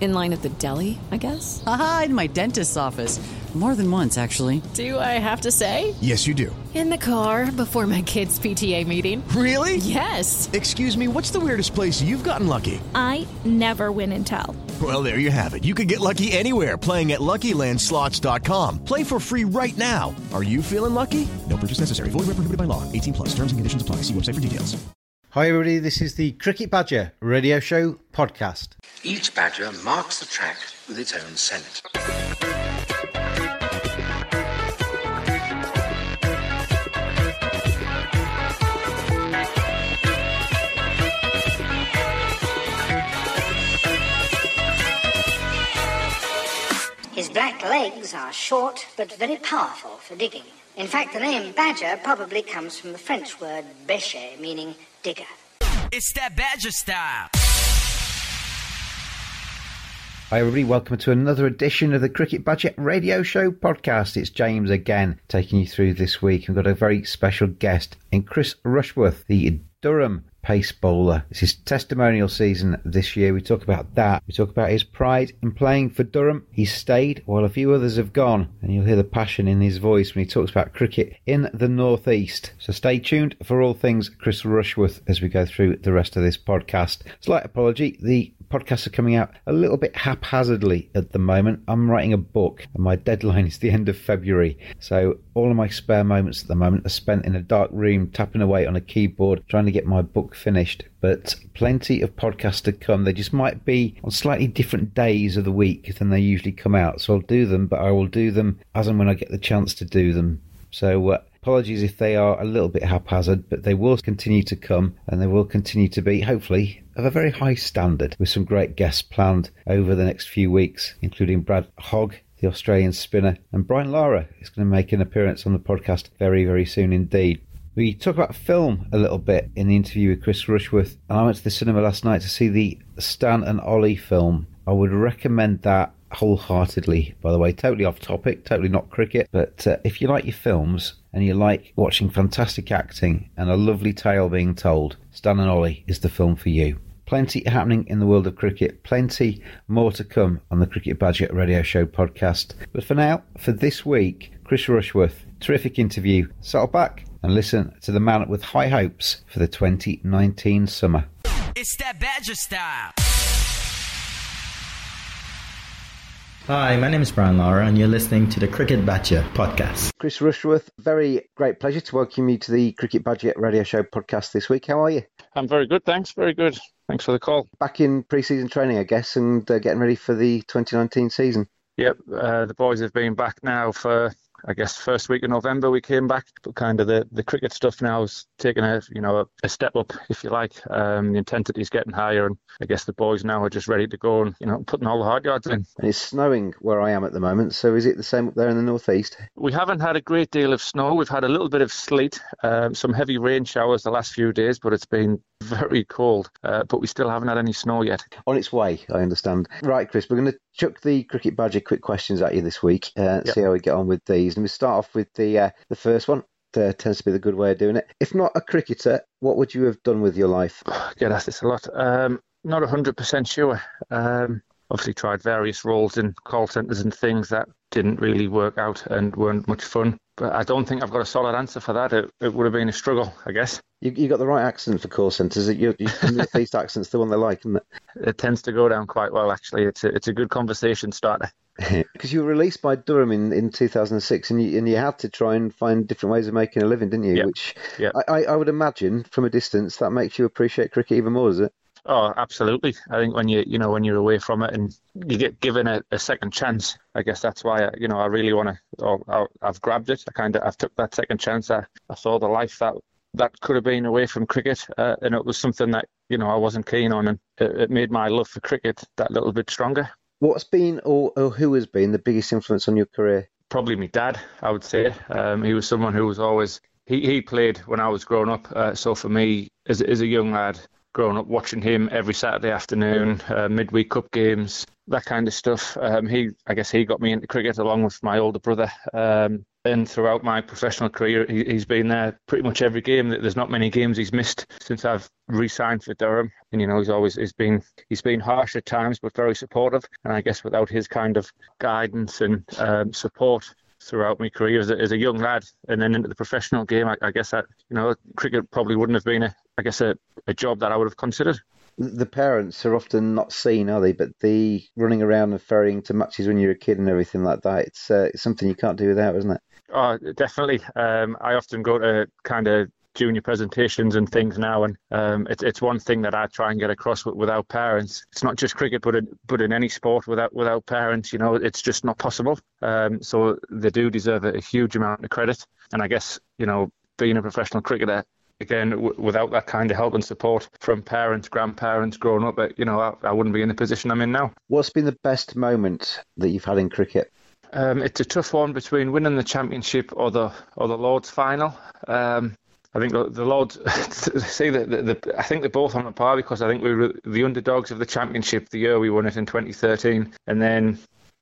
In line at the deli, I guess? Aha, in my dentist's office. More than once, actually. Do I have to say? Yes, you do. In the car before my kids' PTA meeting. Really? Yes. Excuse me, what's the weirdest place you've gotten lucky? I never win and tell. Well, there you have it. You can get lucky anywhere playing at LuckyLandSlots.com. Play for free right now. Are you feeling lucky? No purchase necessary. Void where prohibited by law. 18 plus. Terms and conditions apply. See website for details. Hi, everybody. This is the Cricket Badger Radio Show podcast. Each badger marks the track with its own scent. His black legs are short but very powerful for digging. In fact, the name badger probably comes from the French word bêcher, meaning digger. It's that badger style. Hi, everybody. Welcome to another edition of the Cricket Badger Radio Show podcast. It's James again taking you through this week. We've got a very special guest in Chris Rushworth, the Durham pace bowler. It's his testimonial season this year. We talk about that. We talk about his pride in playing for Durham. He's stayed while a few others have gone, and you'll hear the passion in his voice when he talks about cricket in the Northeast. So stay tuned for all things Chris Rushworth as we go through the rest of this podcast. Slight apology, the podcasts are coming out a little bit haphazardly at the moment. I'm writing a book and my deadline is the end of February. So all of my spare moments at the moment are spent in a dark room tapping away on a keyboard trying to get my book finished. But plenty of podcasts to come. They just might be on slightly different days of the week than they usually come out. So I'll do them, but I will do them as and when I get the chance to do them. So uh, apologies if they are a little bit haphazard, but they will continue to come and they will continue to be, hopefully, of a very high standard with some great guests planned over the next few weeks, including Brad Hogg, the Australian spinner, and Brian Lara is going to make an appearance on the podcast very, very soon indeed. We talk about film a little bit in the interview with Chris Rushworth, and I went to the cinema last night to see the Stan and Ollie film. I would recommend that wholeheartedly, by the way. Totally off topic, totally not cricket. But uh, if you like your films and you like watching fantastic acting and a lovely tale being told, Stan and Ollie is the film for you. Plenty happening in the world of cricket, plenty more to come on the Cricket Badger Radio Show podcast. But for now, for this week, Chris Rushworth, terrific interview. Settle back and listen to the man with high hopes for the 2019 summer. It's that badger style. Hi, my name is Brian Lara, and you're listening to the Cricket Badger podcast. Chris Rushworth, very great pleasure to welcome you to the Cricket Badger Radio Show podcast this week. How are you? I'm very good, thanks. Very good. Thanks for the call. Back in pre-season training, I guess, and uh, getting ready for the 2019 season. Yep, uh, the boys have been back now for I guess first week of November we came back, but kind of the, the cricket stuff now is taking a you know a, a step up, if you like. Um, the intensity is getting higher, and I guess the boys now are just ready to go and you know putting all the hard yards in. And it's snowing where I am at the moment, so is it the same up there in the northeast? We haven't had a great deal of snow. We've had a little bit of sleet, um, some heavy rain showers the last few days, but it's been very cold. Uh, but we still haven't had any snow yet. On its way, I understand. Right, Chris, we're going to chuck the cricket badger quick questions at you this week. Uh, yep. See how we get on with these. And we start off with the uh, the first one. Uh, tends to be the good way of doing it. If not a cricketer, what would you have done with your life? Get asked this a lot. Um, not hundred percent sure. Um, obviously, tried various roles in call centres and things that didn't really work out and weren't much fun. But I don't think I've got a solid answer for that. It, it would have been a struggle, I guess. You, you got the right accent for call centres. You, you, the Northeast accent's the one they like, isn't it? It tends to go down quite well, actually. It's a, it's a good conversation starter. Because you were released by Durham in, in 2006, and you, and you had to try and find different ways of making a living, didn't you? Yep. Which Yep. I, I would imagine from a distance that makes you appreciate cricket even more, does it? Oh, absolutely. I think when you you know when you're away from it and you get given a, a second chance, I guess that's why you know I really want to. Oh, I- I've grabbed it. I kind of I've took that second chance. I, I saw the life that that could have been away from cricket, uh, and it was something that you know I wasn't keen on, and it, it made my love for cricket that little bit stronger. What's been or, or who has been the biggest influence on your career? Probably my dad, I would say. Um, he was someone who was always he, he played when I was growing up. Uh, so for me, as as a young lad, growing up watching him every Saturday afternoon, uh, midweek cup games, that kind of stuff. Um, he, I guess, he got me into cricket along with my older brother. Um, and throughout my professional career, he, he's been there pretty much every game. There's not many games he's missed since I've re-signed for Durham. And you know, he's always he's been he's been harsh at times, but very supportive. And I guess without his kind of guidance and um, support throughout my career as a, as a young lad and then into the professional game, I, I guess that you know cricket probably wouldn't have been a I guess a, a job that I would have considered. The parents are often not seen, are they? But the running around and ferrying to matches when you're a kid and everything like that, it's, uh, it's something you can't do without, isn't it? Oh, definitely. Um, I often go to kind of junior presentations and things now, and um, it's it's one thing that I try and get across with, without parents. It's not just cricket, but in, but in any sport without without parents, you know, it's just not possible. Um, so they do deserve a, a huge amount of credit, and I guess you know, being a professional cricketer. Again, w- without that kind of help and support from parents, grandparents growing up, uh, you know, I, I wouldn't be in the position I'm in now. What's been the best moment that you've had in cricket? Um, it's a tough one between winning the championship or the or the Lords final. Um, I think the, the Lords see that the, the, I think they're both on a par because I think we were the underdogs of the championship the year we won it in 2013, and then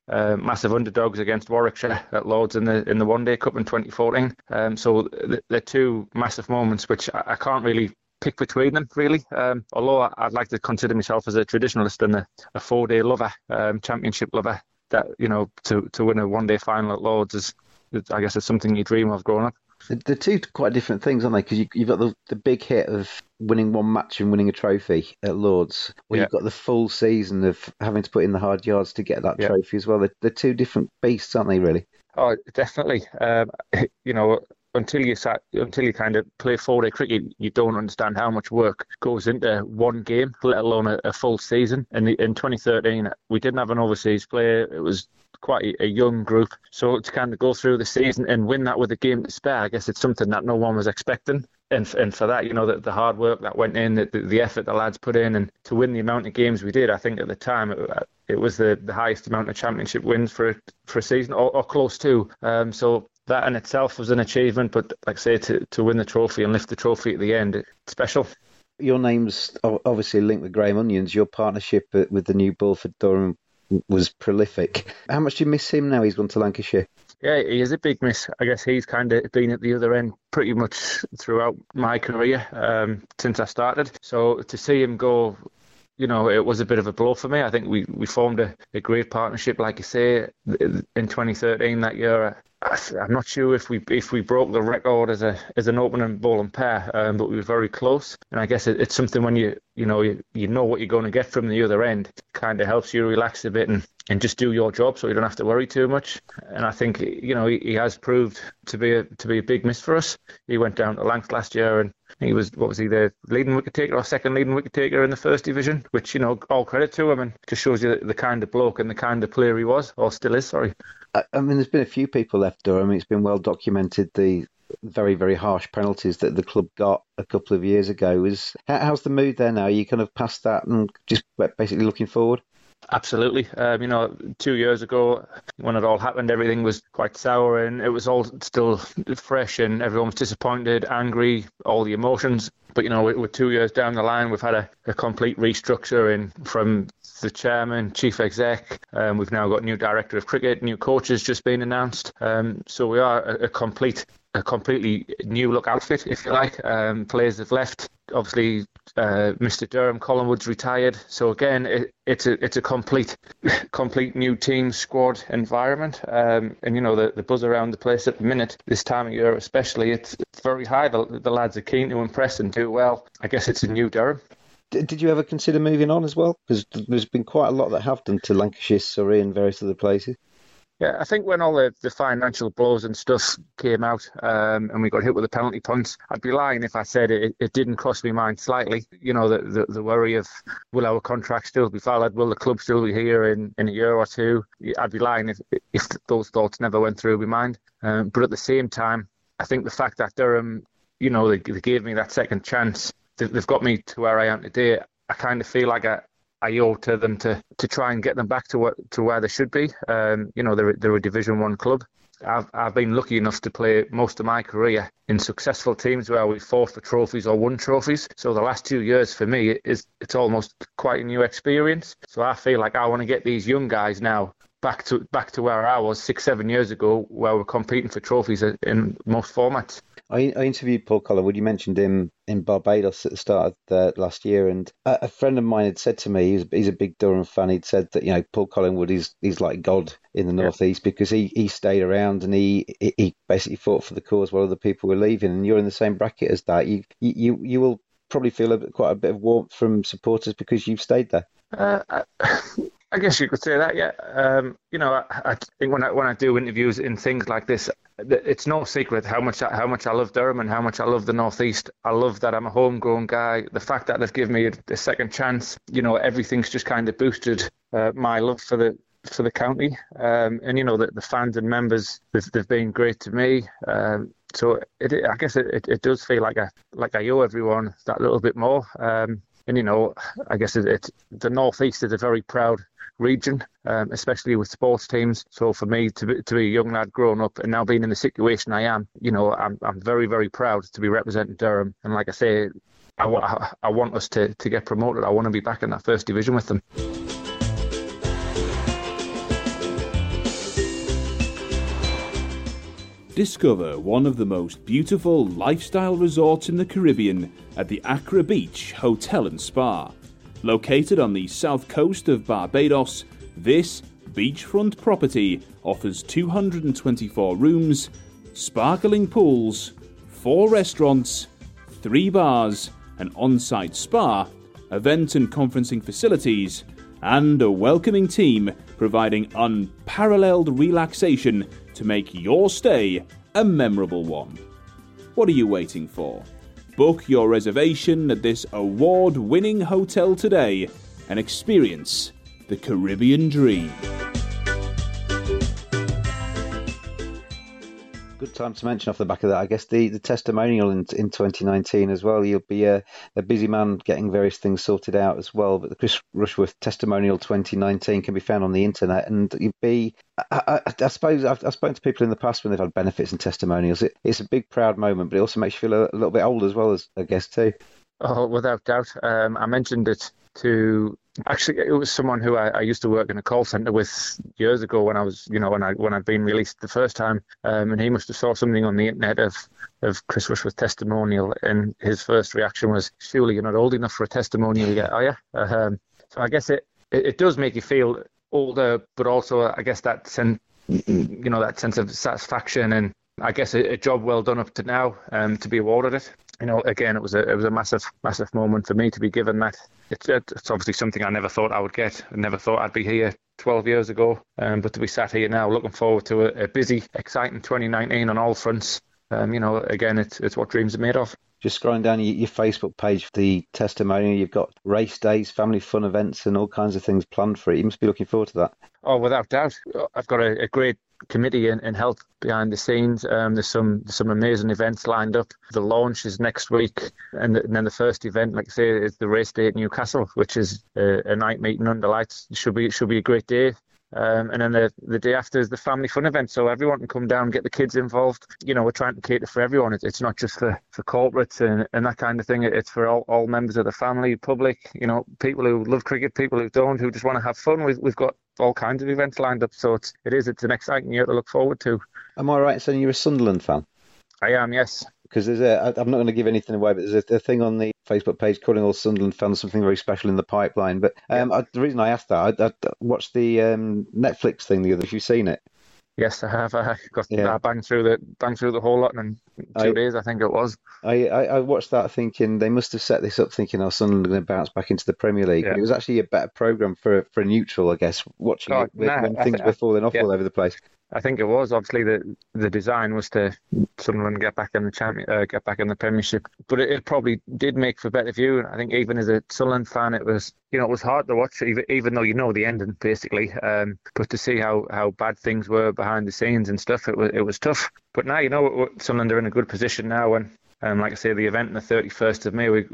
uh, massive underdogs against Warwickshire at Lords in the in the One Day Cup in 2014. Um, so th- they're two massive moments which I, I can't really pick between them really. Um, although I- I'd like to consider myself as a traditionalist and a, a four day lover, um, championship lover. That you know to to win a one day final at Lords is, I guess, is something you dream of growing up. The, the two quite different things, aren't they? Because you, you've got the, the big hit of winning one match and winning a trophy at Lords, where Yeah. you've got the full season of having to put in the hard yards to get that Yeah. trophy as well. They're, they're two different beasts, aren't they? Really? Oh, definitely. Um, you know, until you sat, until you kind of play four day cricket, you don't understand how much work goes into one game, let alone a, a full season. And in 2013, we didn't have an overseas player. It was quite a, young group, so to kind of go through the season and win that with a game to spare, I guess it's something that no one was expecting. And and for that, you know, the, the hard work that went in, the, the effort the lads put in, and to win the amount of games we did, I think at the time it, it was the, the highest amount of championship wins for a, for a season, or, or close to. Um, so that in itself was an achievement. But like I say, to, to win the trophy and lift the trophy at the end, it's special. Your name's obviously linked with Graham Onions. Your partnership uh, with the new Bulford Durham was prolific. How much do you miss him now? He's gone to Lancashire. Yeah, he is a big miss. I guess he's kind of been at the other end pretty much throughout my career um, since I started. So to see him go, you know, it was a bit of a blow for me. I think we, we formed a, a great partnership, like you say, in 2013 that year. I'm not sure if we if we broke the record as a as an opening bowling pair, um, but we were very close. And I guess it, it's something when you you know you, you know what you're going to get from the other end, It kind of helps you relax a bit and, and just do your job, so you don't have to worry too much. And I think you know he, he has proved to be a to be a big miss for us. He went down to Lancs last year and he was what was he the leading wicket taker or second leading wicket taker in the first division, which you know all credit to him and just shows you the, the kind of bloke and the kind of player he was or still is. Sorry. I, mean, there's been a few people left Durham. It's been well documented the very very harsh penalties that the club got a couple of years ago. Is how's the mood there now? Are you kind of past that and just basically looking forward? Absolutely. Um, you know, two years ago, when it all happened, everything was quite sour and it was all still fresh and everyone was disappointed, angry, all the emotions. But, you know, we're two years down the line, we've had a, a complete restructure in from the chairman, chief exec. Um, we've now got new director of cricket, new coaches just been announced. Um, so we are a, a complete a completely new look outfit, if you like. Um, players have left, obviously uh, Mr. Durham Collingwood's retired, so again it, it's a it's a complete complete new team squad environment, um, and you know the, the buzz around the place at the minute this time of year especially it's, it's very high. The, the lads are keen to impress and do well. I guess it's a new Durham. Did you ever consider moving on as well? Because there's been quite a lot that have done to Lancashire, Surrey, and various other places. Yeah, I think when all the, the financial blows and stuff came out um, and we got hit with the penalty points, I'd be lying if I said it, it didn't cross my mind slightly. You know, the, the, the worry of will our contract still be valid? Will the club still be here in, in a year or two? I'd be lying if, if those thoughts never went through my mind. Um, but at the same time, I think the fact that Durham, you know, they, they gave me that second chance, they, they've got me to where I am today. I kind of feel like I, I owe to them to, to try and get them back to what to where they should be. Um, you know, they're they're a Division One club. I've I've been lucky enough to play most of my career in successful teams where we fought for trophies or won trophies. So the last two years for me is it's almost quite a new experience. So I feel like I want to get these young guys now back to back to where I was six seven years ago, where we're competing for trophies in most formats. I, I interviewed Paul Collingwood. You mentioned him in Barbados at the start of the last year, and a, a friend of mine had said to me, he's, he's, a big Durham fan. He'd said that you know Paul Collingwood is he's like God in the yeah. northeast because he, he stayed around and he he basically fought for the cause while other people were leaving, and you're in the same bracket as that. You you you will probably feel a, quite a bit of warmth from supporters because you've stayed there. Uh, I guess you could say that, yeah. Um, you know, I, I, think when I when I do interviews in things like this, it's no secret how much how much I love Durham and how much I love the Northeast. I love that I'm a homegrown guy. The fact that they've given me a, a second chance, you know, everything's just kind of boosted uh, my love for the for the county. Um, and you know, the, the fans and members they've, they've been great to me. Um, so it, I guess it, it, it, does feel like I like I owe everyone that little bit more. Um, and you know, I guess it, the northeast is a very proud region, um, especially with sports teams. So for me to be, to be a young lad growing up and now being in the situation I am, you know, I'm I'm very very proud to be representing Durham. And like I say, I, I want us to to get promoted. I want to be back in that first division with them. Discover one of the most beautiful lifestyle resorts in the Caribbean at the Accra Beach Hotel and Spa. Located on the south coast of Barbados, this beachfront property offers 224 rooms, sparkling pools, four restaurants, three bars, an on site spa, event and conferencing facilities, and a welcoming team providing unparalleled relaxation to make your stay a memorable one. What are you waiting for? Book your reservation at this award winning hotel today and experience the Caribbean dream. Good time to mention off the back of that, I guess the, the testimonial in, in 2019 as well. You'll be a, a busy man getting various things sorted out as well. But the Chris Rushworth testimonial 2019 can be found on the internet, and you'd be. I, I, I suppose I've, I've, spoken to people in the past when they've had benefits and testimonials. It, it's a big, proud moment, but it also makes you feel a, a little bit old as well as I guess too. Oh, without doubt. Um, I mentioned it to actually it was someone who I, I, used to work in a call center with years ago when I was you know when I when I'd been released the first time. Um, and he must have saw something on the internet of of Chris Rushworth's testimonial and his first reaction was surely you're not old enough for a testimonial yet are you um, so I guess it, it, it does make you feel older but also I guess that sense you know that sense of satisfaction and I guess a, a job well done up to now um, to be awarded it you know, again, it was a it was a massive massive moment for me to be given that. It's it's obviously something I never thought I would get. I never thought I'd be here 12 years ago. Um, but to be sat here now, looking forward to a, a busy, exciting 2019 on all fronts. Um, you know, again, it's it's what dreams are made of. Just scrolling down your, your Facebook page, the testimonial, you've got race days, family fun events, and all kinds of things planned for it. You must be looking forward to that. Oh, without doubt. I've got a, a great committee in, in health behind the scenes. Um, there's some some amazing events lined up. The launch is next week, and, and then the first event, like I say, is the race day at Newcastle, which is a, a night meeting under lights. It should be it should be a great day. Um, and then the, the day after is the family fun event, so everyone can come down, get the kids involved. You know, we're trying to cater for everyone. It's, it's not just for, for corporates and, and that kind of thing. It's for all, all members of the family, public, you know, people who love cricket, people who don't, who just want to have fun. We've, we've got all kinds of events lined up, so it's, it is, it's an exciting year to look forward to. Am I right in saying you're a Sunderland fan? I am, yes because there's a I'm not going to give anything away, but there's a, a, thing on the Facebook page calling all Sunderland fans something very special in the pipeline. But um, I, the reason I asked that, I, I watched the um, Netflix thing the other. Have you seen it? Yes, I have. I got Yeah. I banged through the banged through the whole lot in two I- days, I think it was. I, I, I watched that thinking they must have set this up thinking, oh, Sunderland are going to bounce back into the Premier League. Yeah. it was actually a better programme for for a neutral, I guess, watching Oh, it with, nah, when I things were falling off yeah. all over the place. I think it was obviously the the design was to Sunderland get back in the champion, uh, get back in the Premiership, but it, it probably did make for better viewing. I think even as a Sunderland fan, it was you know it was hard to watch, even even though you know the ending basically. Um, but to see how, how bad things were behind the scenes and stuff, it was it was tough. But now you know Sunderland are in a good position now, and um, like I say, the event on the 31st of May, we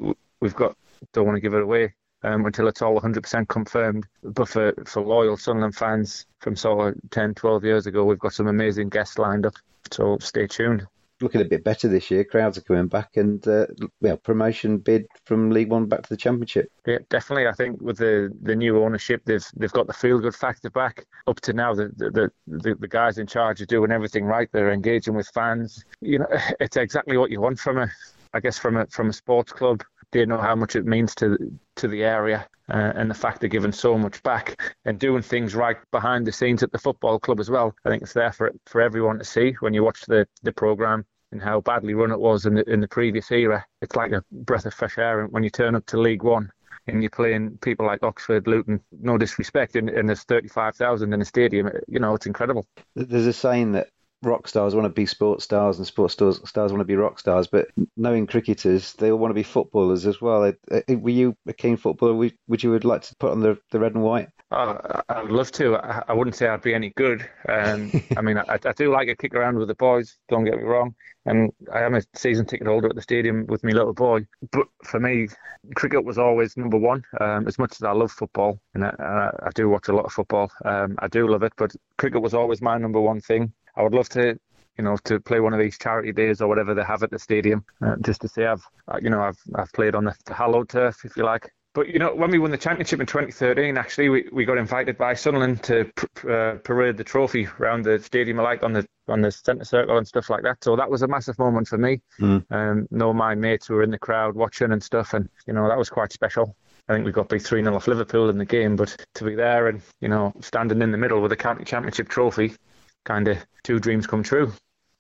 we've got don't want to give it away um, until it's all 100% confirmed. But for, for loyal Sunderland fans from sort of 10, 12 years ago, we've got some amazing guests lined up. So stay tuned. Looking a bit better this year. Crowds are coming back, and uh, well, promotion bid from League One back to the Championship. Yeah, definitely. I think with the, the new ownership, they've they've got the feel good factor back. Up to now, the the, the the guys in charge are doing everything right. They're engaging with fans. You know, it's exactly what you want from a, I guess, from a from a sports club. They know how much it means to to the area, uh, and the fact they're giving so much back and doing things right behind the scenes at the football club as well. I think it's there for for everyone to see when you watch the the program and how badly run it was in the in the previous era. It's like a breath of fresh air and when you turn up to League One and you're playing people like Oxford, Luton. No disrespect, and, and there's thirty five thousand in the stadium. You know, it's incredible. There's a saying that rock stars want to be sports stars and sports stars, stars want to be rock stars, but knowing cricketers, they all want to be footballers as well. Were you a keen footballer? Would you would like to put on the, the red and white? Uh, I would love to. I, I wouldn't say I'd be any good. Um, I mean, I, I do like a kick around with the boys. Don't get me wrong. And I am a season ticket holder at the stadium with my little boy. But for me, cricket was always number one. Um, as much as I love football, and I, I, I do watch a lot of football, um, I do love it. But cricket was always my number one thing. I would love to you know, to play one of these charity days or whatever they have at the stadium, uh, just to say I've, uh, you know, I've I've played on the, the hallowed turf, if you like. But you know, when we won the championship in 2013, actually, we, we got invited by Sunderland to pr- uh, parade the trophy around the stadium, like on the on the centre circle and stuff like that. So that was a massive moment for me. Mm. Um, know my mates were in the crowd watching and stuff, and you know that was quite special. I think we got beat 3 0 off Liverpool in the game, but to be there and, you know, standing in the middle with a county championship trophy, kind of two dreams come true.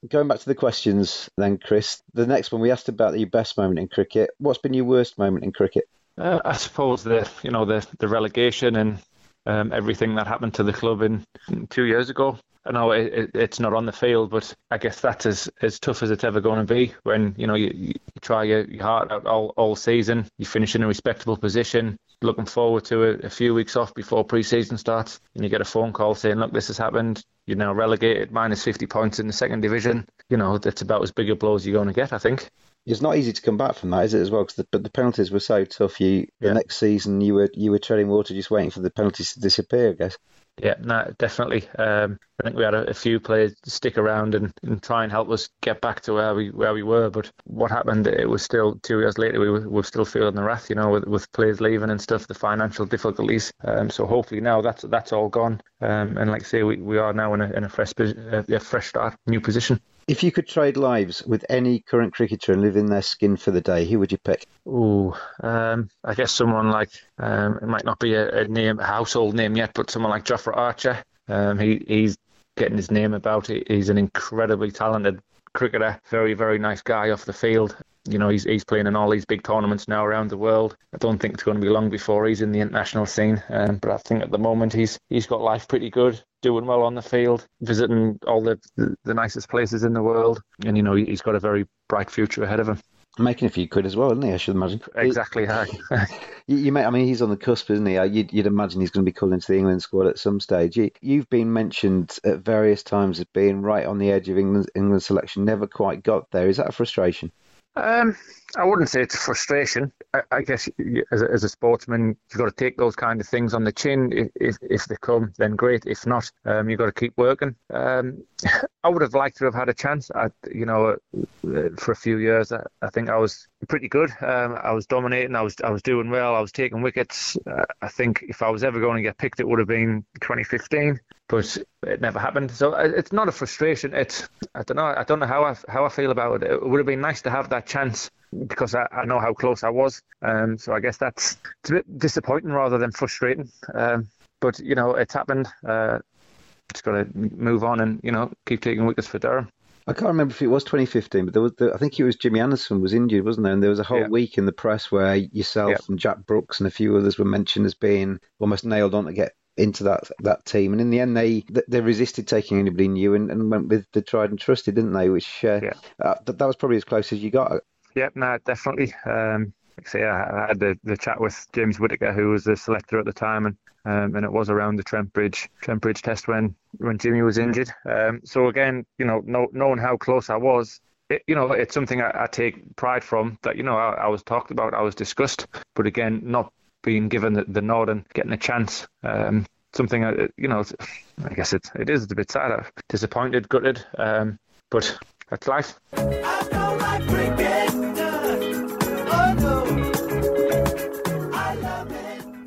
Going back to the questions then, Chris, the next one we asked about your best moment in cricket. What's been your worst moment in cricket? Uh, I suppose the you know the the relegation and um, everything that happened to the club in, in two years ago. I know it, it, it's not on the field, but I guess that's as, as tough as it's ever going to be. When you know you, you try your, your heart out all, all season, you finish in a respectable position, looking forward to a, a few weeks off before pre-season starts, and you get a phone call saying, "Look, this has happened. You're now relegated, minus 50 points in the second division." You know that's about as big a blow as you're going to get, I think. It's not easy to come back from that, is it? As well, because the, but the penalties were so tough. You the next season you were you were treading water, just waiting for the penalties to disappear. I guess. Yeah, no, definitely. Um, I think we had a, a few players stick around and, and try and help us get back to where we where we were. But what happened? It was still two years later. We were, we were still feeling the wrath, you know, with, with players leaving and stuff, the financial difficulties. Um, so hopefully now that's that's all gone. Um, and like I say, we, we are now in a in a fresh uh, a fresh start, new position. If you could trade lives with any current cricketer and live in their skin for the day, who would you pick? Ooh, um, I guess someone like um, it might not be a, a name, a household name yet, but someone like Jofra Archer. Um, he he's getting his name about. He, he's an incredibly talented cricketer, very very nice guy off the field. You know, he's he's playing in all these big tournaments now around the world. I don't think it's going to be long before he's in the international scene. Um, but I think at the moment he's he's got life pretty good, doing well on the field, visiting all the the, the nicest places in the world, and you know he- he's got a very bright future ahead of him. Making a few quid as well, isn't he? I should imagine. Exactly. Hi. You, you may, I mean, he's on the cusp, isn't he? You'd, you'd imagine he's going to be called into the England squad at some stage. You, you've been mentioned at various times as being right on the edge of England, England selection, never quite got there. Is that a frustration? Um, I wouldn't say it's frustration. I, I guess as a, as a sportsman, you've got to take those kind of things on the chin. If if, if they come, then great. If not, um, you've got to keep working. Um, I would have liked to have had a chance. I, you know, uh, for a few years, I, I think I was pretty good. Um, I was dominating. I was I was doing well. I was taking wickets. Uh, I think if I was ever going to get picked, it would have been 2015 but it never happened. So uh, it's not a frustration. It's I don't know. I don't know how I how I feel about it. It would have been nice to have that chance because I, I know how close I was. Um, so I guess that's it's a bit disappointing rather than frustrating. Um, but you know, it's happened. Uh, just got to move on and you know keep taking wickets for Durham. I can't remember if it was 2015, but there was the, I think it was Jimmy Anderson was injured, wasn't there? And there was a whole Yeah. week in the press where yourself Yeah. and Jack Brooks and a few others were mentioned as being almost nailed on to get into that that team. And in the end, they they resisted taking anybody new and, and went with the tried and trusted, didn't they? Which uh, uh, that, that was probably as close as you got. Yep, no, definitely. Um, like I say, I, I had the, the chat with James Whitaker, who was the selector at the time, and um, and it was around the Trent Bridge Trent Bridge test when when Jimmy was injured. Um, so again, you know, know, knowing how close I was, it, you know, it's something I, I take pride from. That you know, I, I was talked about, I was discussed, but again, not being given the, the nod and getting a chance. Um, something, I, you know, I guess it it is a bit sad, I'm disappointed, gutted, um, but that's life.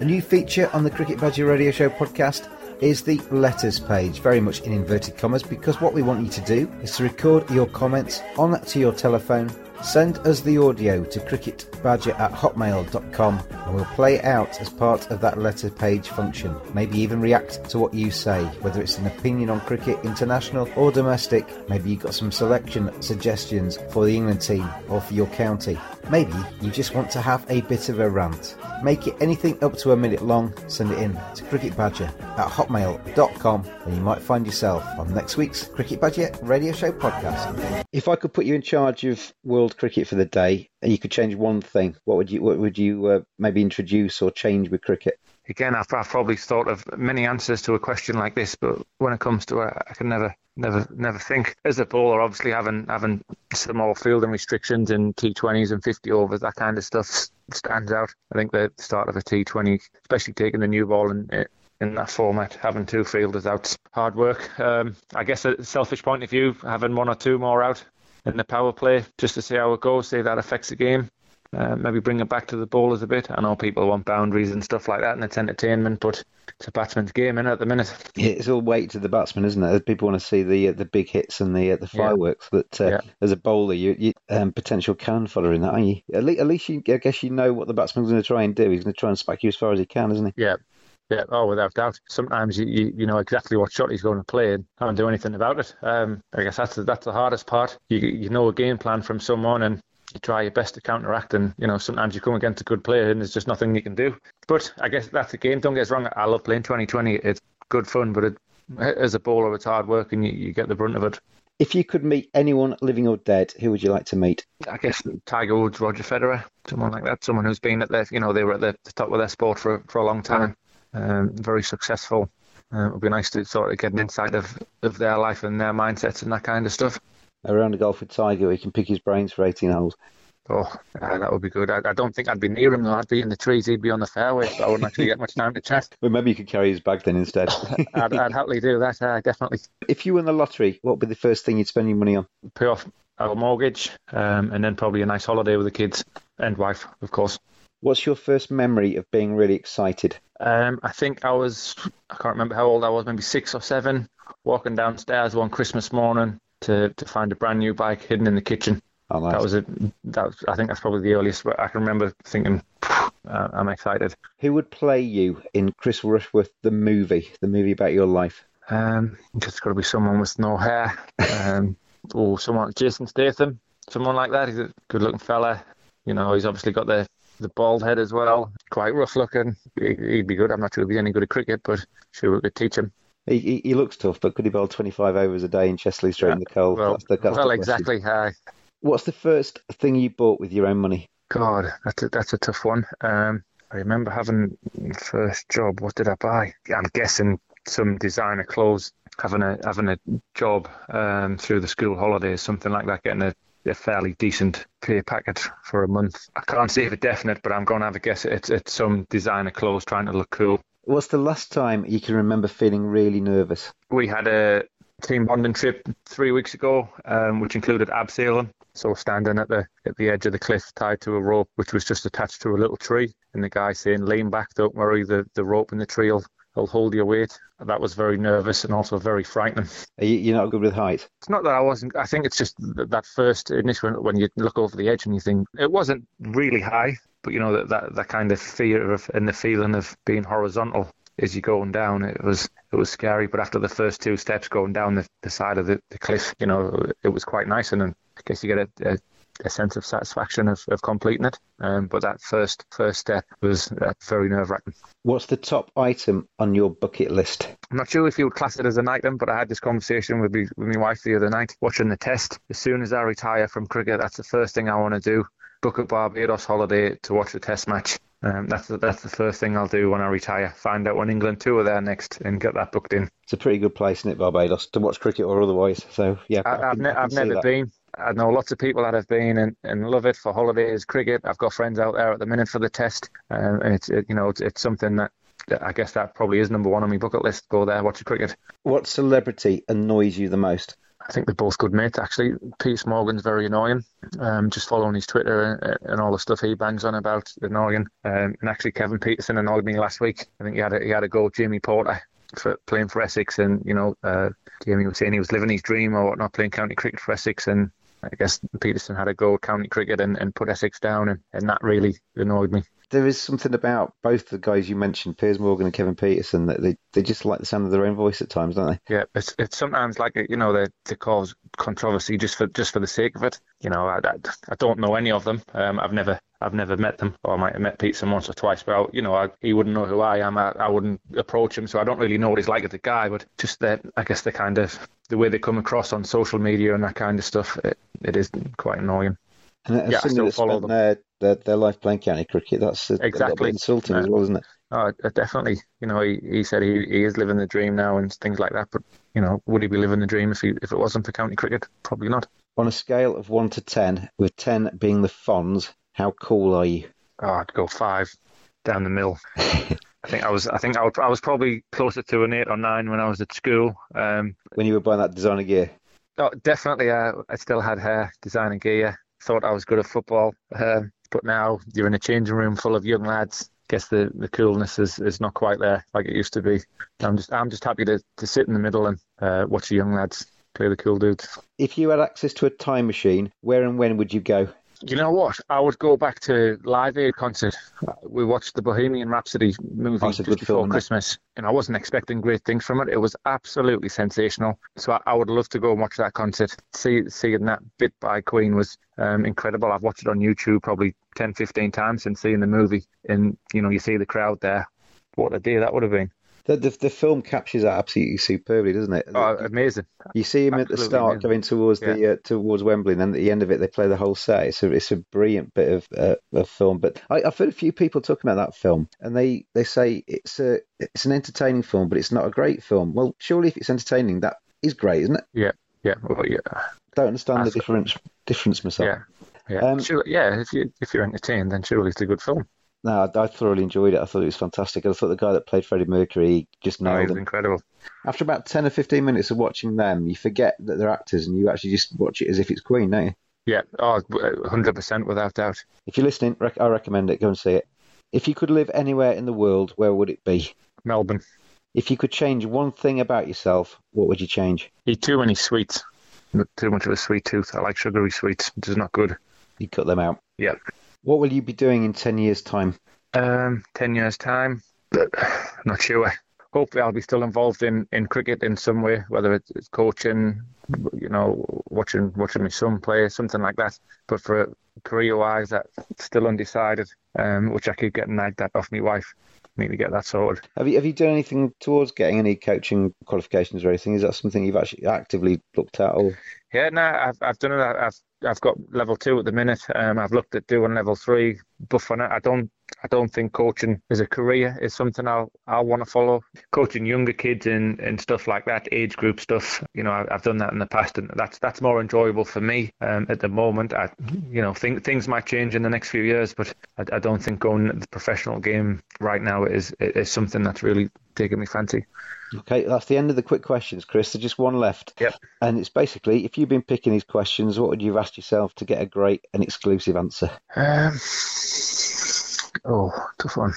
A new feature on the Cricket Badger Radio Show podcast is the letters page, very much in inverted commas, because what we want you to do is to record your comments on to your telephone, send us the audio to cricketbadger at hotmail.com, and we'll play it out as part of that letter page function. Maybe even react to what you say, whether it's an opinion on cricket, international or domestic. Maybe you've got some selection suggestions for the England team or for your county. Maybe you just want to have a bit of a rant. Make it anything up to a minute long, send it in to cricketbadger at hotmail.com and you might find yourself on next week's Cricket Badger Radio Show podcast. If I could put you in charge of world cricket for the day and you could change one thing, what would you what would you uh, maybe introduce or change with cricket? again, I've, I've probably thought of many answers to a question like this, but when it comes to it, I can never, never, never think. As a bowler, obviously having having some more fielding restrictions in T20s and 50 overs, that kind of stuff stands out. I think the start of a T20, especially taking the new ball and in that format, having two fielders out's hard work. Um, I guess a selfish point of view, having one or two more out in the power play just to see how it goes, see if that affects the game. Uh, maybe bring it back to the bowlers a bit. I know people want boundaries and stuff like that, and it's entertainment, but it's a batsman's game, is at the minute? Yeah, it's all weight to the batsman, isn't it? People want to see the uh, the big hits and the uh, the Yeah. fireworks. That uh, Yeah. as a bowler, you, you um, potential can fodder in that, aren't you? At least, at least you, I guess you know what the batsman's going to try and do. He's going to try and smack you as far as he can, isn't he? Yeah. Yeah, oh, without doubt. Sometimes you, you, you know exactly what shot he's going to play and can't do anything about it. Um, I guess that's the, that's the hardest part. You you know a game plan from someone and you try your best to counteract, and you know sometimes you come against a good player and there's just nothing you can do. But I guess that's the game. Don't get us wrong. I love playing 2020. It's good fun, but it, as a bowler, it's hard work and you, you get the brunt of it. If you could meet anyone, living or dead, who would you like to meet? I guess Tiger Woods, Roger Federer, someone like that, someone who's been at their, you know, they were at the, the top of their sport for for a long time, um, very successful. Uh, it would be nice to sort of get an insight of, of their life and their mindsets and that kind of stuff. Around the golf with Tiger, where you can pick his brains for 18 holes. Oh, uh, that would be good. I, I don't think I'd be near him though. I'd be in the trees. He'd be on the fairway, so I wouldn't actually get much time to chat. Well, maybe you could carry his bag then instead. I'd, I'd happily do that. Uh, definitely if you won the lottery, what would be the first thing you'd spend your money on? pay off our mortgage, um, and then probably a nice holiday with the kids and wife, of course. What's your first memory of being really excited? Um, I think I was, I can't remember how old I was, maybe six or seven, walking downstairs one Christmas morning to, to find a brand new bike hidden in the kitchen. Oh, nice. That was it. That was, I think that's probably the earliest. I can remember thinking, uh, I'm excited. Who would play you in Chris Rushworth, the movie, the movie about your life? Um, just got to be someone with no hair. Um, or someone, Jason Statham, someone like that. He's a good-looking fella. You know, he's obviously got the the bald head as well. Quite rough looking. He- He'd be good. I'm not sure if he's any good at cricket, but sure we could teach him. He, he, he looks tough, but could he bowl 25 overs a day in Chester-le-Street in the cold? Well, that's the, that's well, exactly. Uh, What's the first thing you bought with your own money? God, that's a, that's a tough one. Um, I remember having first job. What did I buy? I'm guessing some designer clothes. Having a having a job um, through the school holidays, something like that. Getting a, a fairly decent pay packet for a month. I can't say for definite, but I'm going to have a guess. It's it's some designer clothes, trying to look cool. What's the last time you can remember feeling really nervous? We had a team bonding trip three weeks ago, um, which included abseiling. So standing at the at the edge of the cliff, tied to a rope, which was just attached to a little tree, and the guy saying, "Lean back, don't worry, the, the rope and the tree will, he'll hold your weight. That was very nervous and also very frightening. You're not good with height. It's not that I wasn't. I think it's just th- that first initial when you look over the edge and you think it wasn't really high, but you know that that, that kind of fear of and the feeling of being horizontal as you're going down. It was it was scary, but after the first two steps going down the, the side of the, the cliff, you know, it was quite nice, and then I guess you get a, a a sense of satisfaction of, of completing it. Um, but that first first step was uh, very nerve wracking. What's the top item on your bucket list? I'm not sure if you would class it as an item, but I had this conversation with me, with my wife the other night watching the test. As soon as I retire from cricket, that's the first thing I want to do. Book a Barbados holiday to watch the test match. Um, that's the, that's the first thing I'll do when I retire. Find out when England two are there next and get that booked in. It's a pretty good place, isn't it, Barbados, to watch cricket or otherwise? So yeah, I, can- ne- I can I've see never that. been. I know lots of people that have been and, and love it for holidays, cricket. I've got friends out there at the minute for the test, um, and it's it, you know it's, it's something that, I guess that probably is number one on my bucket list. Go there, watch the cricket. What celebrity annoys you the most? I think they're both good mates actually. Piers Morgan's very annoying. Um, just following his Twitter and, and all the stuff he bangs on about annoying. Um, and actually Kevin Pietersen annoyed me last week. I think he had a, he had a go at Jimmy Porter for playing for Essex, and you know uh, Jamie was saying he was living his dream or whatnot, playing county cricket for Essex, and I guess Pietersen had a go at county cricket and, and put Essex down, and, and that really annoyed me. There is something about both the guys you mentioned, Piers Morgan and Kevin Pietersen, that they, they just like the sound of their own voice at times, don't they? Yeah, it's it's sometimes like you know they to cause controversy just for just for the sake of it. You know, I, I, I don't know any of them. Um, I've never I've never met them, or I might have met Pietersen once or twice, but I, you know, I, he wouldn't know who I am. I, I wouldn't approach him, so I don't really know what he's like as a guy. But just that, I guess the kind of the way they come across on social media and that kind of stuff, it, it is quite annoying. And Yeah, I still that's follow spent them. their, their, their life playing county cricket, that's a, a Exactly. bit insulting Yeah. as well, isn't it? Oh, uh, definitely. You know, he, he said he, he is living the dream now and things like that. But you know, would he be living the dream if he if it wasn't for county cricket? Probably not. On a scale of 1 to 10, with 10 being the Fonz, how cool are you? Oh, I'd go five down the mill. I think I was. I think I, would, I was probably closer to an eight or nine when I was at school. Um, When you were buying that designer gear? oh, definitely, uh, I still had hair, designer gear. Thought I was good at football, um, but now you're in a changing room full of young lads. Guess the, the coolness is, is not quite there like it used to be. I'm just I'm just happy to, to sit in the middle and uh, watch the young lads play the cool dudes. If you had access to a time machine, where and when would you go? You know what? I would go back to Live Aid concert. We watched the Bohemian Rhapsody movie just before film? Christmas, and I wasn't expecting great things from it. It was absolutely sensational. So I, I would love to go and watch that concert. See, seeing that bit by Queen was um, incredible. I've watched it on YouTube probably 10, 15 times since seeing the movie, and you know you see the crowd there. What a day that would have been! The, the, the film captures that absolutely superbly, doesn't it? Oh, amazing! You see him at the start amazing. going towards the uh, towards Wembley, and then at the end of it, they play the whole set. It's a it's a brilliant bit of uh, of film. But I, I've heard a few people talking about that film, and they, they say it's a it's an entertaining film, but it's not a great film. Well, surely if it's entertaining, that is great, isn't it? Yeah, yeah, well, yeah, Don't understand That's- the difference difference myself. yeah, yeah. Um, sure, yeah. If you if you're entertained, then surely it's a good film. No, I, I thoroughly enjoyed it. I thought it was fantastic. I thought the guy that played Freddie Mercury just oh, No, nailed it. incredible. After about ten or fifteen minutes of watching them, you forget that they're actors, and you actually just watch it as if it's Queen, don't you? Yeah, oh, 100% without doubt. If you're listening, rec- I recommend it. Go and see it. If you could live anywhere in the world, where would it be? Melbourne. If you could change one thing about yourself, what would you change? Eat too many sweets. Not Too much of a sweet tooth. I like sugary sweets, which is not good. You cut them out. Yeah. What will you be doing in 10 years' time? Um, 10 years' time, not sure. Hopefully, I'll be still involved in, in cricket in some way, whether it's, it's coaching, you know, watching watching my son play, something like that. But for career-wise, that's still undecided, um, which I keep getting nagged at off my wife. Need to get that sorted. Have you have you done anything towards getting any coaching qualifications or anything? Is that something you've actually actively looked at? Or Yeah, no, I've I've done it. I've I've got level two at the minute. Um, I've looked at doing level three, for now, I don't I don't think coaching as a career is something I'll I'll want to follow. Coaching younger kids and, and stuff like that, age group stuff. You know, I, I've done that in the past, and that's that's more enjoyable for me um, at the moment. I, you know, think things might change in the next few years, but I, I don't think going the professional game right now is is something that's really taking me fancy. okay, that's the end of the quick questions, Chris. There's just one left. Yep. And it's basically, if you've been picking these questions, what would you have asked yourself to get a great and exclusive answer? Um, oh, tough one.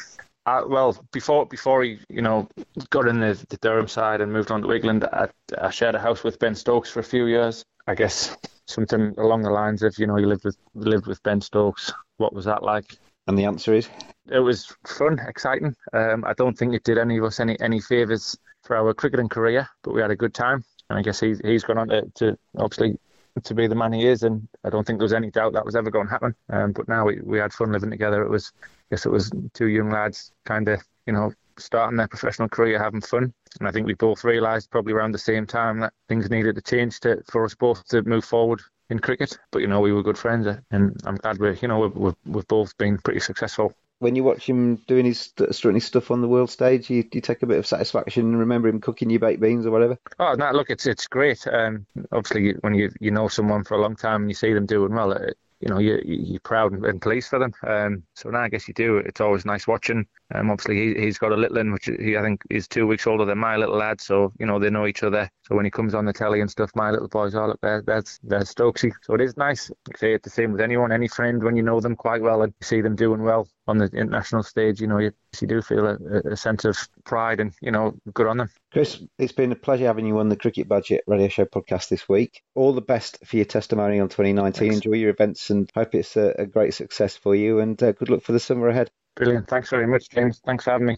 Uh, well, before before he, you know, got in the, the Durham side and moved on to England, I, I shared a house with Ben Stokes for a few years. I guess something along the lines of, you know, you lived with lived with Ben Stokes. What was that like? And the answer is, it was fun, exciting. Um, I don't think it did any of us any any favours for our cricketing career, but we had a good time. And I guess he's he's gone on to, to obviously to be the man he is, and I don't think there was any doubt that was ever going to happen. Um, but now we, we had fun living together. It was, I guess it was two young lads kind of, you know, starting their professional career having fun. And I think we both realised probably around the same time that things needed to change to for us both to move forward in cricket. But you know, we were good friends, and I'm glad we're, you know, we've, we've, we've both been pretty successful when you watch him doing his strutting stuff on the world stage, you, you take a bit of satisfaction and remember him cooking you baked beans or whatever. Oh no, look, it's it's great. Um, obviously, when you you know someone for a long time and you see them doing well, it, you know you you're proud and pleased for them. Um, so now I guess you do. It's always nice watching. Um, obviously he he's got a little in which he I think is two weeks older than my little lad, so you know they know each other. So when he comes on the telly and stuff, my little boys, are, look, there, that's there's Stokesy. So it is nice. I say it the same with anyone, any friend when you know them quite well and see them doing well on the international stage. You know you you do feel a, a sense of pride and you know good on them. Chris, it's been a pleasure having you on the Cricket Badger Radio Show podcast this week. All the best for your testimonial 2019. Thanks. Enjoy your events and hope it's a, a great success for you. And uh, good luck for the summer ahead. Brilliant. Thanks very much, James. Thanks for having me.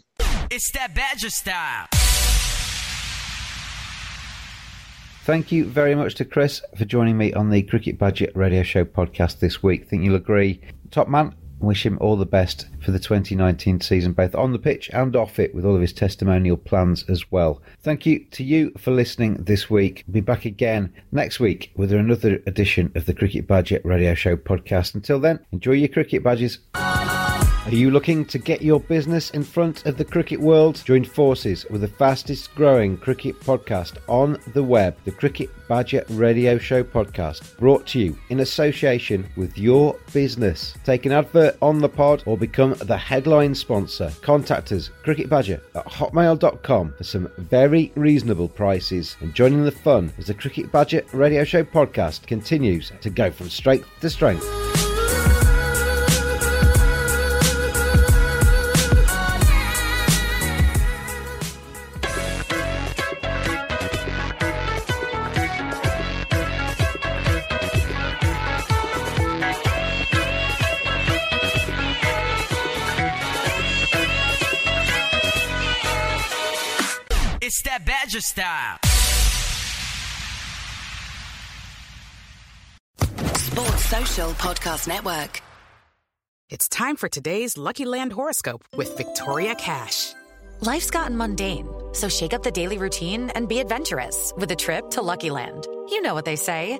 It's that Badger style. Thank you very much to Chris for joining me on the Cricket Badger Radio Show podcast this week. Think you'll agree. Top man, wish him all the best for the 2019 season, both on the pitch and off it, with all of his testimonial plans as well. Thank you to you for listening this week. We'll be back again next week with another edition of the Cricket Badger Radio Show podcast. Until then, enjoy your cricket badges. Are you looking to get your business in front of the cricket world? Join forces with the fastest growing cricket podcast on the web, the Cricket Badger Radio Show podcast, brought to you in association with your business. Take an advert on the pod or become the headline sponsor. Contact us, cricketbadger at hotmail.com for some very reasonable prices. And joining the fun as the Cricket Badger Radio Show podcast continues to go from strength to strength. Badger style. Sports Social Podcast Network. It's time for today's Lucky Land horoscope with Victoria Cash. Life's gotten mundane, so shake up the daily routine and be adventurous with a trip to Lucky Land. You know what they say.